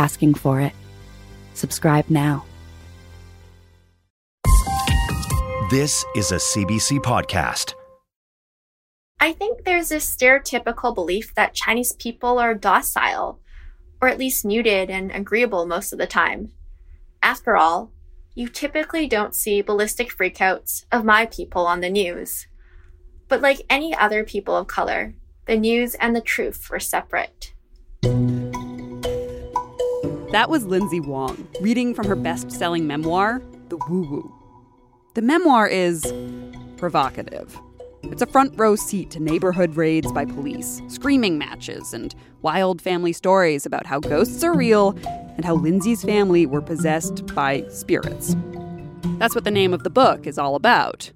asking for it. Subscribe now. This is a CBC podcast. I think there's this stereotypical belief that Chinese people are docile, or at least muted and agreeable most of the time. After all, you typically don't see ballistic freakouts of my people on the news. But like any other people of color, the news and the truth were separate. That was Lindsay Wong reading from her best selling memoir, The Woo Woo. The memoir is provocative. It's a front row seat to neighborhood raids by police, screaming matches, and wild family stories about how ghosts are real and how Lindsay's family were possessed by spirits. That's what the name of the book is all about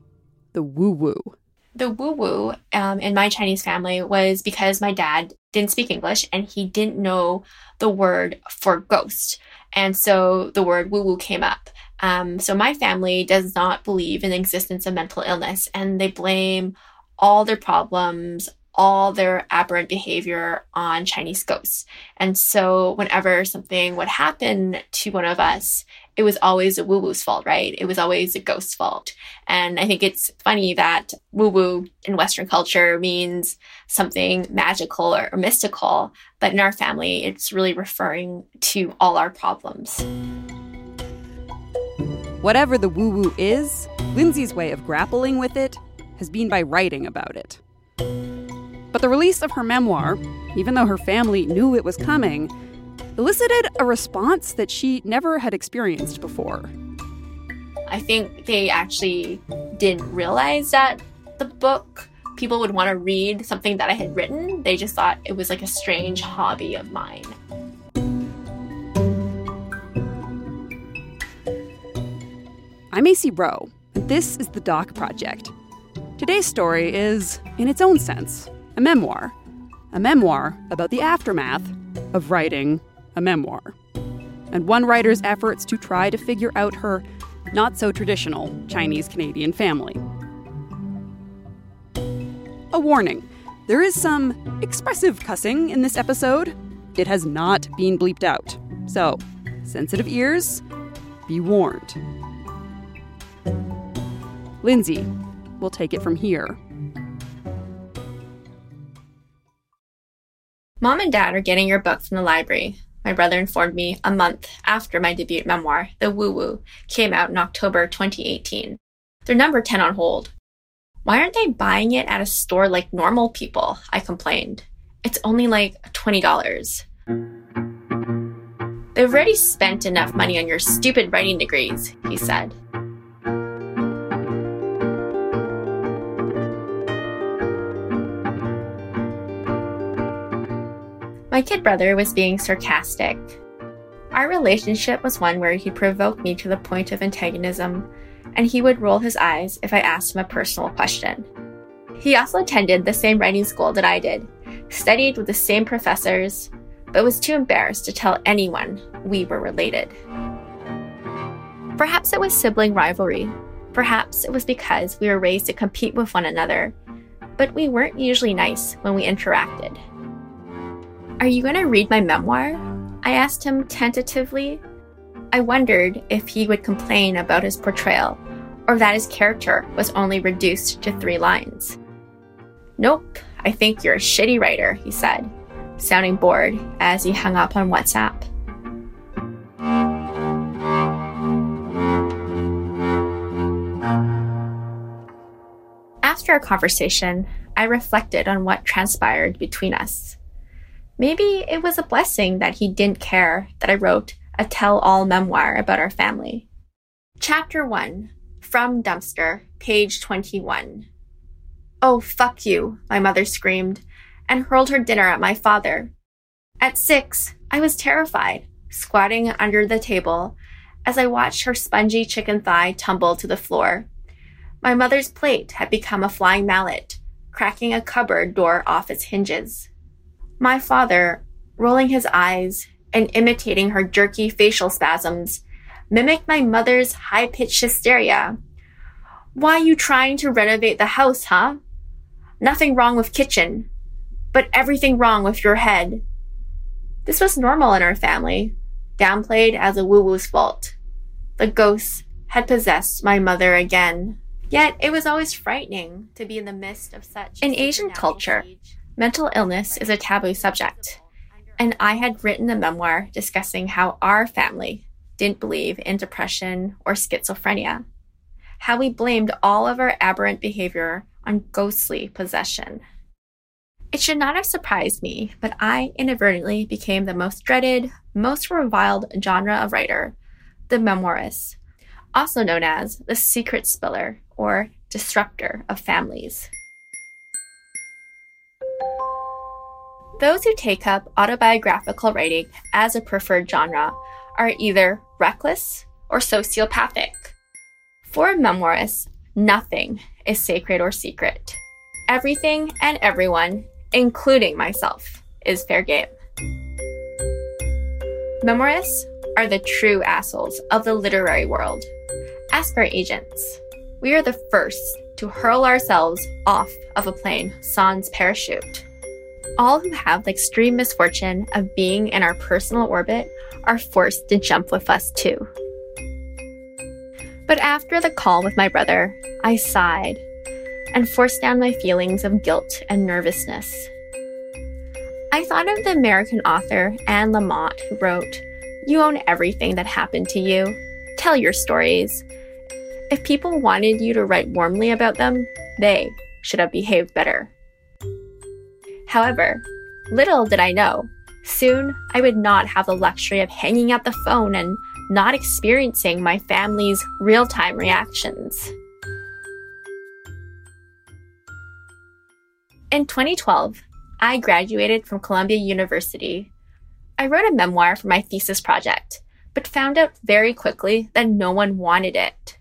The Woo Woo. The woo woo um, in my Chinese family was because my dad didn't speak English and he didn't know the word for ghost. And so the word woo woo came up. Um, so my family does not believe in the existence of mental illness and they blame all their problems, all their aberrant behavior on Chinese ghosts. And so whenever something would happen to one of us, it was always a woo woo's fault, right? It was always a ghost's fault. And I think it's funny that woo woo in Western culture means something magical or, or mystical, but in our family, it's really referring to all our problems. Whatever the woo woo is, Lindsay's way of grappling with it has been by writing about it. But the release of her memoir, even though her family knew it was coming, elicited a response that she never had experienced before. I think they actually didn't realize that the book people would want to read something that I had written. They just thought it was like a strange hobby of mine. I'm Acey Rowe, and this is the Doc Project. Today's story is, in its own sense, a memoir. A memoir about the aftermath of writing a memoir, and one writer's efforts to try to figure out her not so traditional Chinese Canadian family. A warning there is some expressive cussing in this episode. It has not been bleeped out. So, sensitive ears, be warned. Lindsay will take it from here. Mom and Dad are getting your book from the library my brother informed me a month after my debut memoir, The Woo Woo, came out in October 2018. They're number 10 on hold. Why aren't they buying it at a store like normal people? I complained. It's only like $20. They've already spent enough money on your stupid writing degrees, he said. My kid brother was being sarcastic. Our relationship was one where he provoked me to the point of antagonism, and he would roll his eyes if I asked him a personal question. He also attended the same writing school that I did, studied with the same professors, but was too embarrassed to tell anyone we were related. Perhaps it was sibling rivalry. Perhaps it was because we were raised to compete with one another, but we weren't usually nice when we interacted. Are you going to read my memoir? I asked him tentatively. I wondered if he would complain about his portrayal, or that his character was only reduced to three lines. Nope, I think you're a shitty writer, he said, sounding bored as he hung up on WhatsApp. After our conversation, I reflected on what transpired between us. Maybe it was a blessing that he didn't care that I wrote a tell all memoir about our family. Chapter 1 From Dumpster, page 21. Oh, fuck you, my mother screamed and hurled her dinner at my father. At six, I was terrified, squatting under the table as I watched her spongy chicken thigh tumble to the floor. My mother's plate had become a flying mallet, cracking a cupboard door off its hinges. My father, rolling his eyes and imitating her jerky facial spasms, mimicked my mother's high pitched hysteria. Why you trying to renovate the house, huh? Nothing wrong with kitchen, but everything wrong with your head. This was normal in our family, downplayed as a woo woo's fault. The ghosts had possessed my mother again. Yet it was always frightening to be in the midst of such. In Asian culture, mental illness is a taboo subject, and I had written a memoir discussing how our family didn't believe in depression or schizophrenia, how we blamed all of our aberrant behavior on ghostly possession. It should not have surprised me, but I inadvertently became the most dreaded, most reviled genre of writer, the memoirist, also known as the secret spiller or disruptor of families. Those who take up autobiographical writing as a preferred genre are either reckless or sociopathic. For a memoirist, nothing is sacred or secret. Everything and everyone, including myself, is fair game. Memoirists are the true assholes of the literary world. Ask our agents. We are the first to hurl ourselves off of a plane sans parachute. All who have the extreme misfortune of being in our personal orbit are forced to jump with us too. But after the call with my brother, I sighed and forced down my feelings of guilt and nervousness. I thought of the American author Anne Lamott who wrote, You own everything that happened to you. Tell your stories. If people wanted you to write warmly about them, they should have behaved better. However, little did I know Soon, I would not have the luxury of hanging up the phone and not experiencing my family's real time reactions. In 2012, I graduated from Columbia University. I wrote a memoir for my thesis project, but found out very quickly that no one wanted it.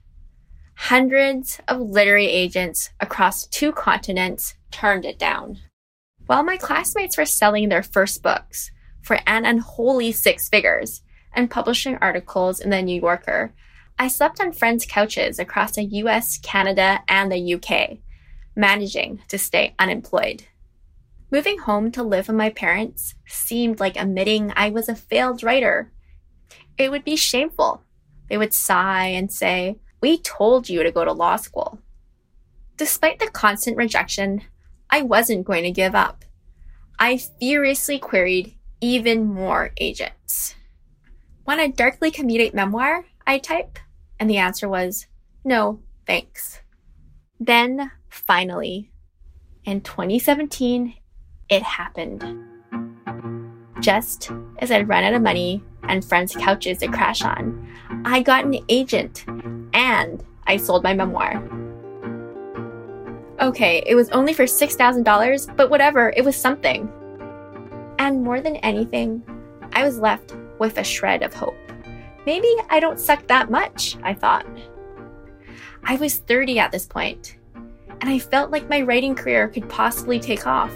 Hundreds of literary agents across two continents turned it down. While my classmates were selling their first books for an unholy six figures and publishing articles in the New Yorker, I slept on friends' couches across the US, Canada, and the UK, managing to stay unemployed. Moving home to live with my parents seemed like admitting I was a failed writer. It would be shameful. They would sigh and say, We told you to go to law school. Despite the constant rejection, I wasn't going to give up. I furiously queried even more agents. Want a darkly comedic memoir? I type, and the answer was no, thanks. Then, finally, in 2017, it happened. Just as I'd run out of money and friends' couches to crash on, I got an agent and I sold my memoir. Okay, it was only for $6,000, but whatever, it was something. And more than anything, I was left with a shred of hope. Maybe I don't suck that much, I thought. I was 30 at this point, and I felt like my writing career could possibly take off.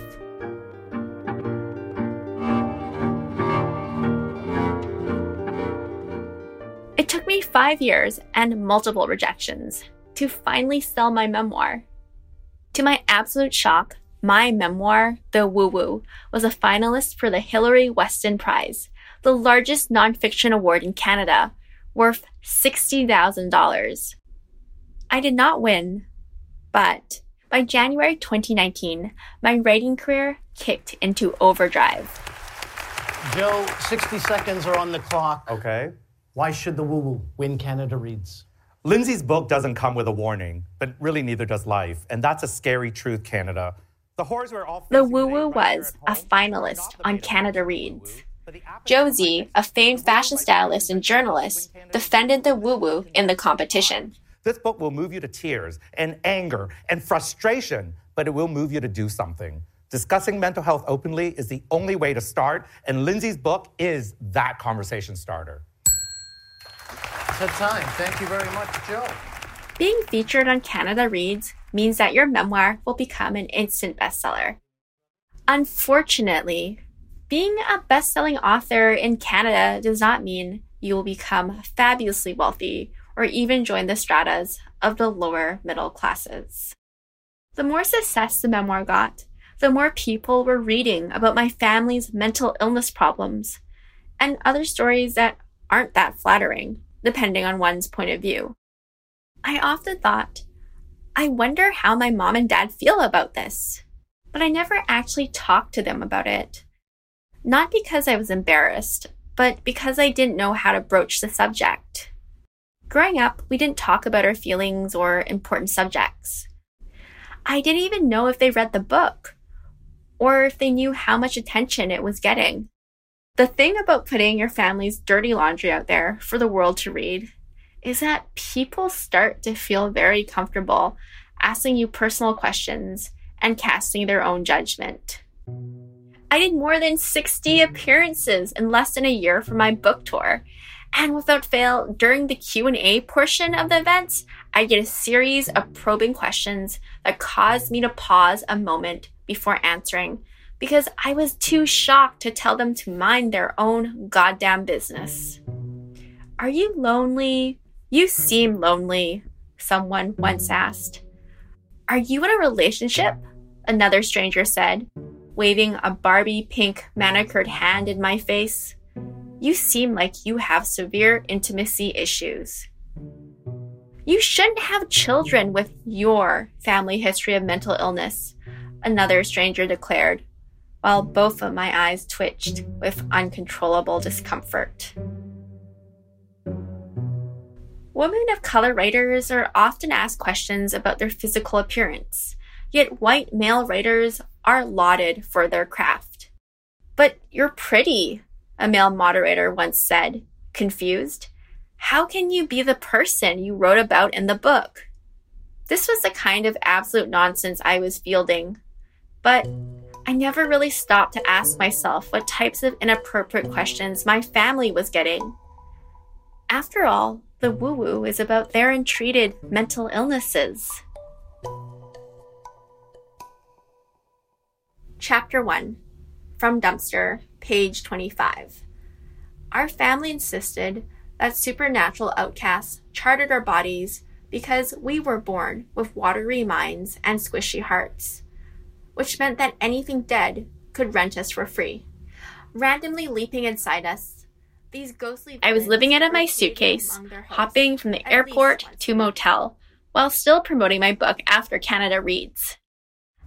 It took me five years and multiple rejections to finally sell my memoir. To my absolute shock, my memoir, The Woo Woo, was a finalist for the Hilary Weston Prize, the largest nonfiction award in Canada, worth $60,000. I did not win, but by January 2019, my writing career kicked into overdrive. Joe, 60 seconds are on the clock. Okay. Why should the woo woo win Canada Reads? Lindsay's book doesn't come with a warning, but really neither does life. And that's a scary truth, Canada. The horrors we're all The Woo Woo was a finalist on Canada Reads. Joe Zee, a famed fashion stylist and journalist, defended the Woo Woo in the competition. This book will move you to tears and anger and frustration, but it will move you to do something. Discussing mental health openly is the only way to start, and Lindsay's book is that conversation starter. That time. Thank you very much, Joe. Being featured on Canada Reads means that your memoir will become an instant bestseller. Unfortunately, being a best selling author in Canada does not mean you will become fabulously wealthy or even join the stratas of the lower middle classes. The more success the memoir got, the more people were reading about my family's mental illness problems and other stories that aren't that flattering, depending on one's point of view. I often thought, I wonder how my mom and dad feel about this, but I never actually talked to them about it. Not because I was embarrassed, but because I didn't know how to broach the subject. Growing up, we didn't talk about our feelings or important subjects. I didn't even know if they read the book or if they knew how much attention it was getting. The thing about putting your family's dirty laundry out there for the world to read is that people start to feel very comfortable asking you personal questions and casting their own judgment. I did more than 60 appearances in less than a year for my book tour. And without fail, during the Q&A portion of the events, I get a series of probing questions that caused me to pause a moment before answering because I was too shocked to tell them to mind their own goddamn business. Are you lonely? You seem lonely, someone once asked. Are you in a relationship? Another stranger said, waving a Barbie pink manicured hand in my face. You seem like you have severe intimacy issues. You shouldn't have children with your family history of mental illness another stranger declared, while both of my eyes twitched with uncontrollable discomfort. Women of color writers are often asked questions about their physical appearance, yet white male writers are lauded for their craft. But you're pretty, a male moderator once said, confused. How can you be the person you wrote about in the book? This was the kind of absolute nonsense I was fielding but I never really stopped to ask myself what types of inappropriate questions my family was getting. After all, the woo woo is about their untreated mental illnesses. Chapter 1 From Dumpster, page 25. Our family insisted that supernatural outcasts charted our bodies because we were born with watery minds and squishy hearts which meant that anything dead could rent us for free. Randomly leaping inside us, these ghostly. I was living out of my suitcase, hopping from the airport to motel, while still promoting my book after Canada Reads.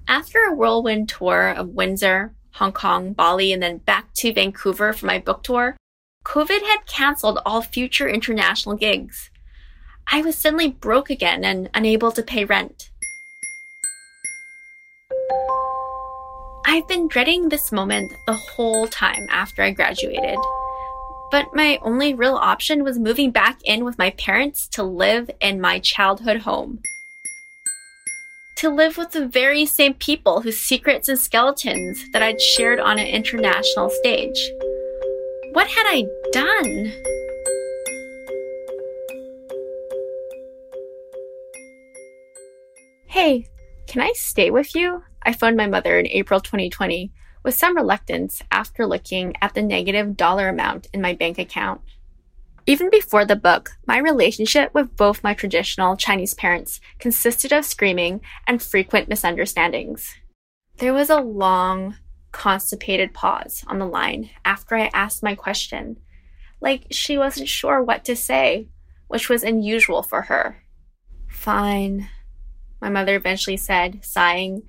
After a whirlwind tour of Windsor, Hong Kong, Bali, and then back to Vancouver for my book tour, COVID had canceled all future international gigs. I was suddenly broke again and unable to pay rent. I've been dreading this moment the whole time after I graduated. But my only real option was moving back in with my parents to live in my childhood home. To live with the very same people whose secrets and skeletons that I'd shared on an international stage. What had I done? Hey, can I stay with you? I phoned my mother in April 2020 with some reluctance after looking at the negative dollar amount in my bank account. Even before the book, my relationship with both my traditional Chinese parents consisted of screaming and frequent misunderstandings. There was a long, constipated pause on the line after I asked my question, like she wasn't sure what to say, which was unusual for her. Fine, my mother eventually said, sighing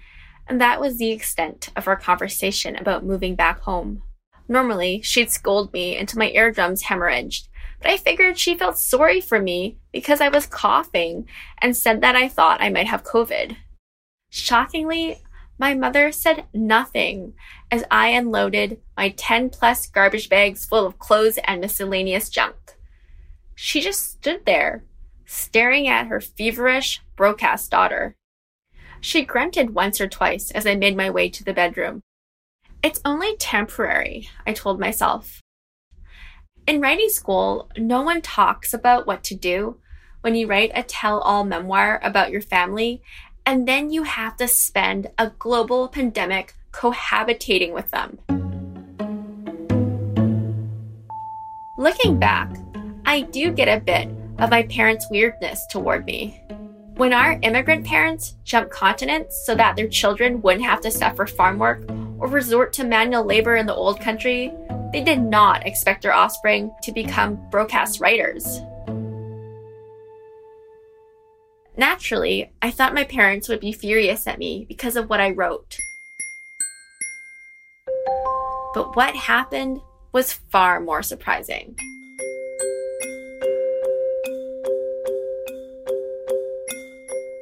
and that was the extent of our conversation about moving back home. Normally, she'd scold me until my eardrums hemorrhaged, but I figured she felt sorry for me because I was coughing and said that I thought I might have COVID. Shockingly, my mother said nothing as I unloaded my 10 plus garbage bags full of clothes and miscellaneous junk. She just stood there, staring at her feverish, broadcast daughter. She grunted once or twice as I made my way to the bedroom. It's only temporary, I told myself. In writing school, no one talks about what to do when you write a tell all memoir about your family, and then you have to spend a global pandemic cohabitating with them. Looking back, I do get a bit of my parents' weirdness toward me. When our immigrant parents jumped continents so that their children wouldn't have to suffer farm work or resort to manual labor in the old country, they did not expect their offspring to become broadcast writers. Naturally, I thought my parents would be furious at me because of what I wrote. But what happened was far more surprising.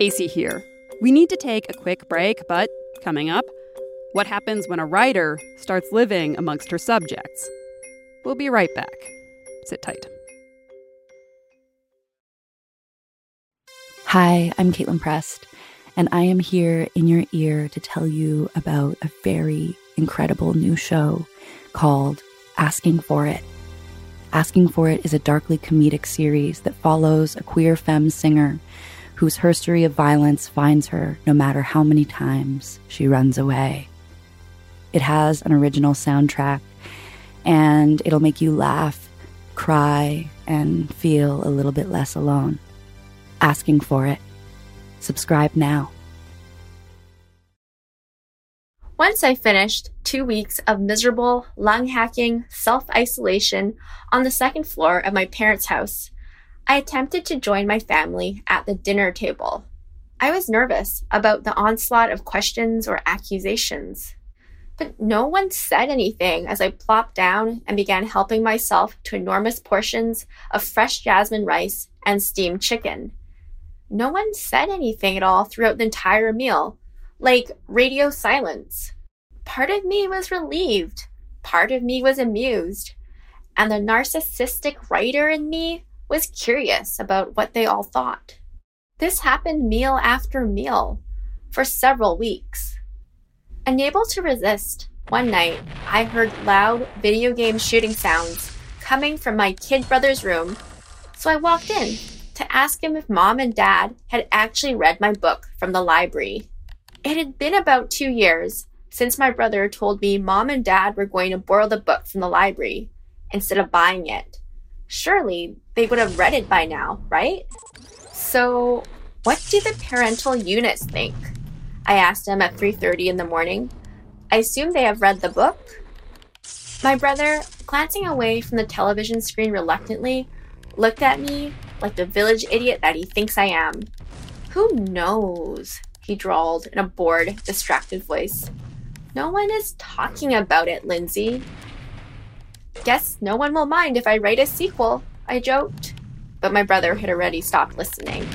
AC here. We need to take a quick break, but coming up, what happens when a writer starts living amongst her subjects? We'll be right back. Sit tight. Hi, I'm Kaitlin Prest, and I am here in your ear to tell you about a very incredible new show called Asking for It. Asking for It is a darkly comedic series that follows a queer femme singer whose history of violence finds her no matter how many times she runs away. It has an original soundtrack, and it'll make you laugh, cry, and feel a little bit less alone. Asking for it. Subscribe now. Once I finished two weeks of miserable, lung hacking self isolation on the second floor of my parents' house, I attempted to join my family at the dinner table. I was nervous about the onslaught of questions or accusations. But no one said anything as I plopped down and began helping myself to enormous portions of fresh jasmine rice and steamed chicken. No one said anything at all throughout the entire meal, like radio silence. Part of me was relieved, part of me was amused, and the narcissistic writer in me was curious about what they all thought. This happened meal after meal for several weeks. Unable to resist, one night I heard loud video game shooting sounds coming from my kid brother's room, so I walked in to ask him if mom and dad had actually read my book from the library. It had been about two years since my brother told me mom and dad were going to borrow the book from the library instead of buying it surely they would have read it by now, right? So, what do the parental units think? I asked them at 3:30 in the morning. I assume they have read the book. My brother, glancing away from the television screen reluctantly, looked at me like the village idiot that he thinks I am. Who knows? he drawled in a bored, distracted voice. No one is talking about it, Lindsay. Guess no one will mind if I write a sequel, I joked. But my brother had already stopped listening.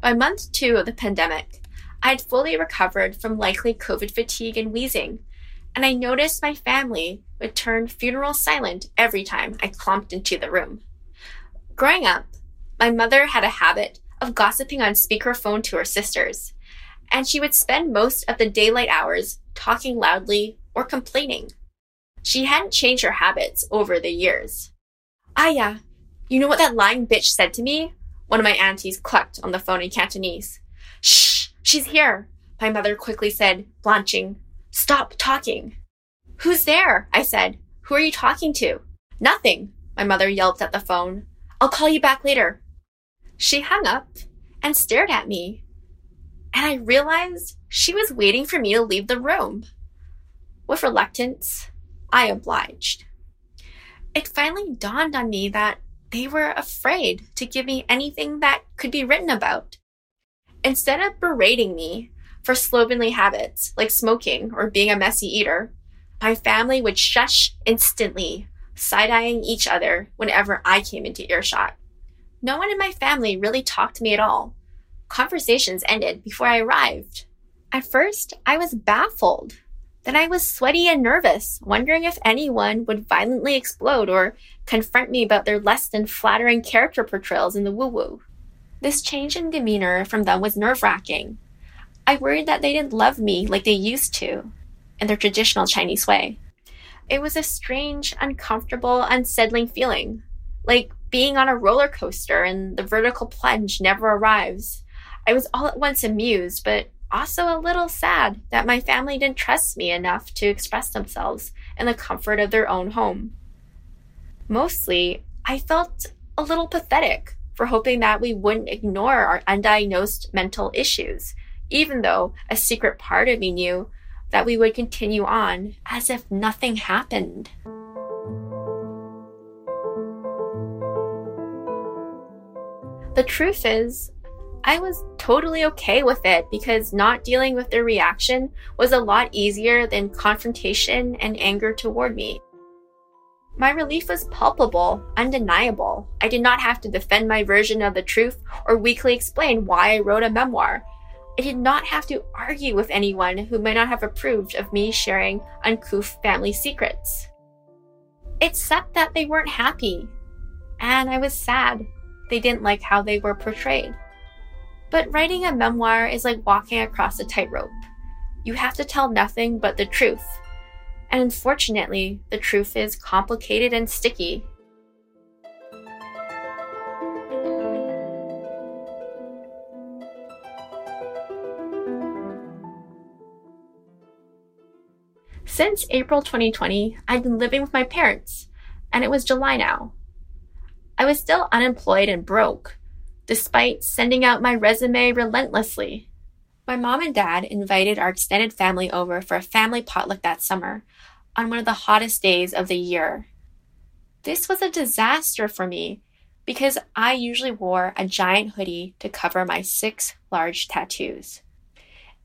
By month two of the pandemic, I had fully recovered from likely COVID fatigue and wheezing, and I noticed my family would turn funeral silent every time I clumped into the room. Growing up, my mother had a habit of gossiping on speakerphone to her sisters, and she would spend most of the daylight hours talking loudly, or complaining. She hadn't changed her habits over the years. Ah, Aya, you know what that lying bitch said to me? One of my aunties clucked on the phone in Cantonese. Shh, she's here, my mother quickly said, blanching. Stop talking. Who's there? I said. Who are you talking to? Nothing, my mother yelped at the phone. I'll call you back later. She hung up and stared at me, and I realized she was waiting for me to leave the room. With reluctance, I obliged. It finally dawned on me that they were afraid to give me anything that could be written about. Instead of berating me for slovenly habits like smoking or being a messy eater, my family would shush instantly, side eyeing each other whenever I came into earshot. No one in my family really talked to me at all. Conversations ended before I arrived. At first, I was baffled. Then I was sweaty and nervous, wondering if anyone would violently explode or confront me about their less than flattering character portrayals in the woo woo. This change in demeanor from them was nerve wracking. I worried that they didn't love me like they used to, in their traditional Chinese way. It was a strange, uncomfortable, unsettling feeling, like being on a roller coaster and the vertical plunge never arrives. I was all at once amused, but also a little sad that my family didn't trust me enough to express themselves in the comfort of their own home. Mostly, I felt a little pathetic for hoping that we wouldn't ignore our undiagnosed mental issues, even though a secret part of me knew that we would continue on as if nothing happened. The truth is, I was totally okay with it because not dealing with their reaction was a lot easier than confrontation and anger toward me. My relief was palpable, undeniable. I did not have to defend my version of the truth or weakly explain why I wrote a memoir. I did not have to argue with anyone who might not have approved of me sharing uncouth family secrets. Sucked that they weren't happy, and I was sad they didn't like how they were portrayed. But writing a memoir is like walking across a tightrope. You have to tell nothing but the truth. And unfortunately, the truth is complicated and sticky. Since April 2020, I've been living with my parents, and it was July now. I was still unemployed and broke, despite sending out my resume relentlessly. My mom and dad invited our extended family over for a family potluck that summer on one of the hottest days of the year. This was a disaster for me because I usually wore a giant hoodie to cover my six large tattoos.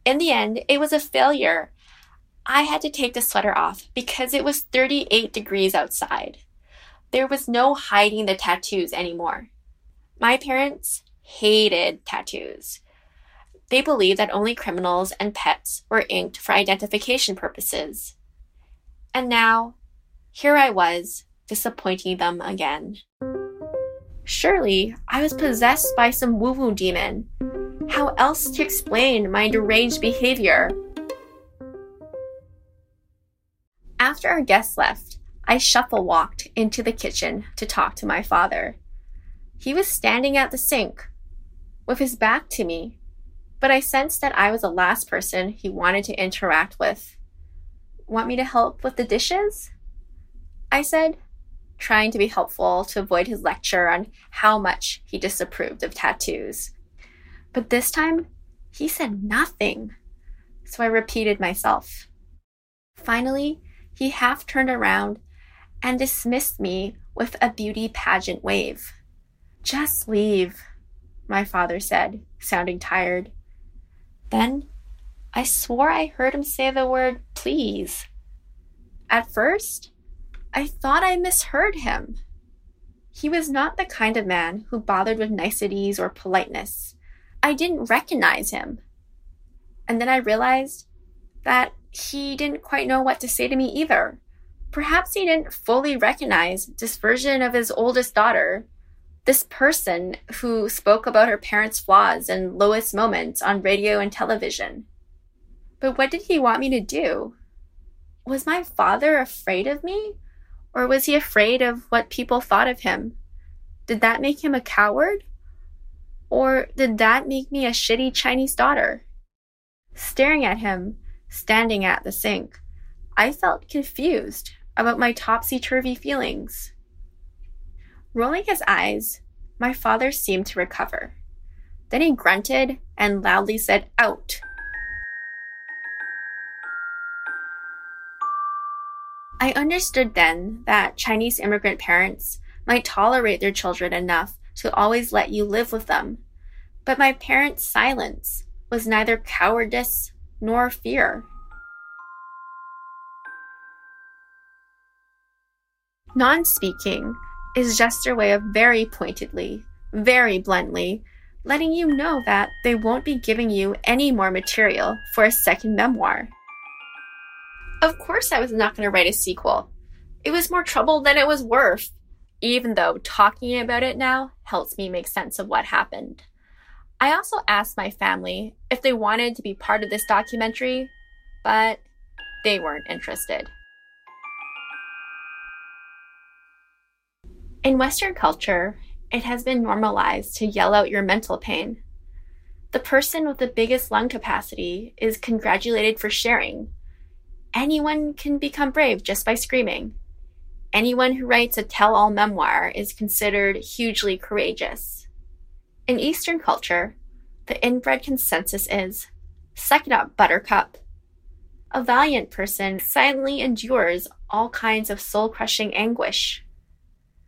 In the end, it was a failure. I had to take the sweater off because it was 38 degrees outside. There was no hiding the tattoos anymore. My parents hated tattoos. They believed that only criminals and pets were inked for identification purposes. And now, here I was, disappointing them again. Surely, I was possessed by some woo woo demon. How else to explain my deranged behavior? After our guests left, I shuffle walked into the kitchen to talk to my father. He was standing at the sink with his back to me, but I sensed that I was the last person he wanted to interact with. Want me to help with the dishes? I said, trying to be helpful to avoid his lecture on how much he disapproved of tattoos. But this time, he said nothing, so I repeated myself. Finally, he half turned around and dismissed me with a beauty pageant wave. Just leave, my father said, sounding tired. Then I swore I heard him say the word please. At first, I thought I misheard him. He was not the kind of man who bothered with niceties or politeness. I didn't recognize him. And then I realized that he didn't quite know what to say to me either. Perhaps he didn't fully recognize this version of his oldest daughter this person who spoke about her parents' flaws and lowest moments on radio and television. But what did he want me to do? Was my father afraid of me? Or was he afraid of what people thought of him? Did that make him a coward? Or did that make me a shitty Chinese daughter? Staring at him, standing at the sink, I felt confused about my topsy turvy feelings. Rolling his eyes, my father seemed to recover. Then he grunted and loudly said, Out! I understood then that Chinese immigrant parents might tolerate their children enough to always let you live with them. But my parents' silence was neither cowardice nor fear. Non speaking is just their way of very pointedly, very bluntly, letting you know that they won't be giving you any more material for a second memoir. Of course, I was not going to write a sequel. It was more trouble than it was worth, even though talking about it now helps me make sense of what happened. I also asked my family if they wanted to be part of this documentary, but they weren't interested. In Western culture, it has been normalized to yell out your mental pain. The person with the biggest lung capacity is congratulated for sharing. Anyone can become brave just by screaming. Anyone who writes a tell all memoir is considered hugely courageous. In Eastern culture, the inbred consensus is suck it up, buttercup. A valiant person silently endures all kinds of soul crushing anguish.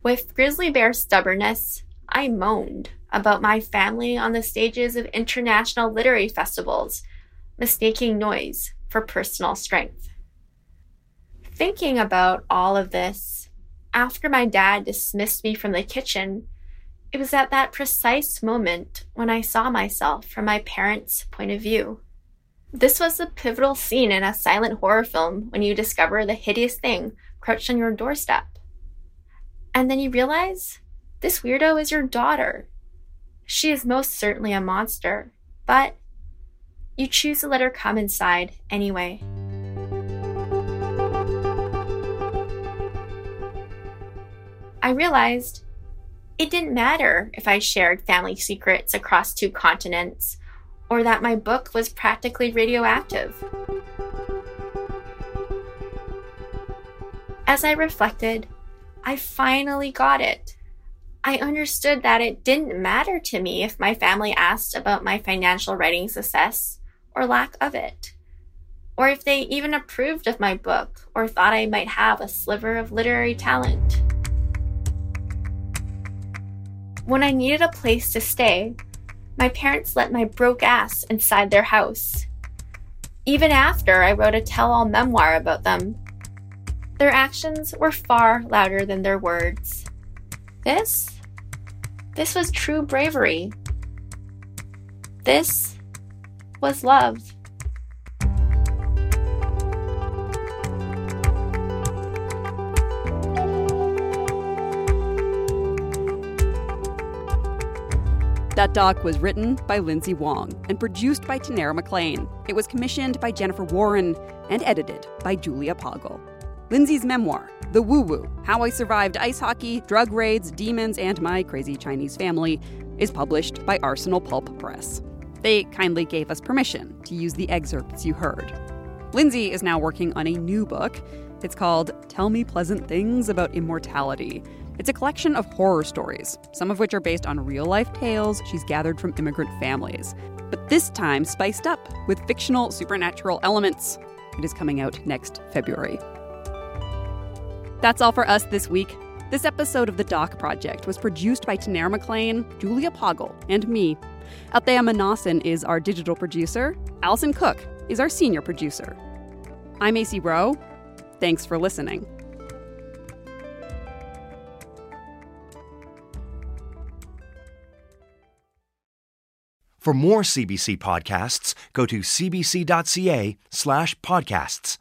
With grizzly bear stubbornness, I moaned about my family on the stages of international literary festivals, mistaking noise for personal strength. Thinking about all of this, after my dad dismissed me from the kitchen, it was at that precise moment when I saw myself from my parents' point of view. This was the pivotal scene in a silent horror film when you discover the hideous thing crouched on your doorstep. And then you realize this weirdo is your daughter. She is most certainly a monster, but you choose to let her come inside anyway. I realized it didn't matter if I shared family secrets across two continents or that my book was practically radioactive. As I reflected, I finally got it. I understood that it didn't matter to me if my family asked about my financial writing success or lack of it, or if they even approved of my book or thought I might have a sliver of literary talent. When I needed a place to stay, my parents let my broke ass inside their house. Even after I wrote a tell all memoir about them, their actions were far louder than their words. This this was true bravery. This was love. That doc was written by Lindsay Wong and produced by Tanera McLean. It was commissioned by Jennifer Warren and edited by Julia Pagel. Lindsay's memoir, The Woo Woo How I Survived Ice Hockey, Drug Raids, Demons, and My Crazy Chinese Family, is published by Arsenal Pulp Press. They kindly gave us permission to use the excerpts you heard. Lindsay is now working on a new book. It's called Tell Me Pleasant Things About Immortality. It's a collection of horror stories, some of which are based on real life tales she's gathered from immigrant families, but this time spiced up with fictional supernatural elements. It is coming out next February. That's all for us this week. This episode of The Doc Project was produced by Tanera McLean, Julia Pagel, and me. Althea Manasan is our digital producer. Allison Cook is our senior producer. I'm Acey Rowe. Thanks for listening. For more CBC podcasts, go to cbc.ca slash podcasts.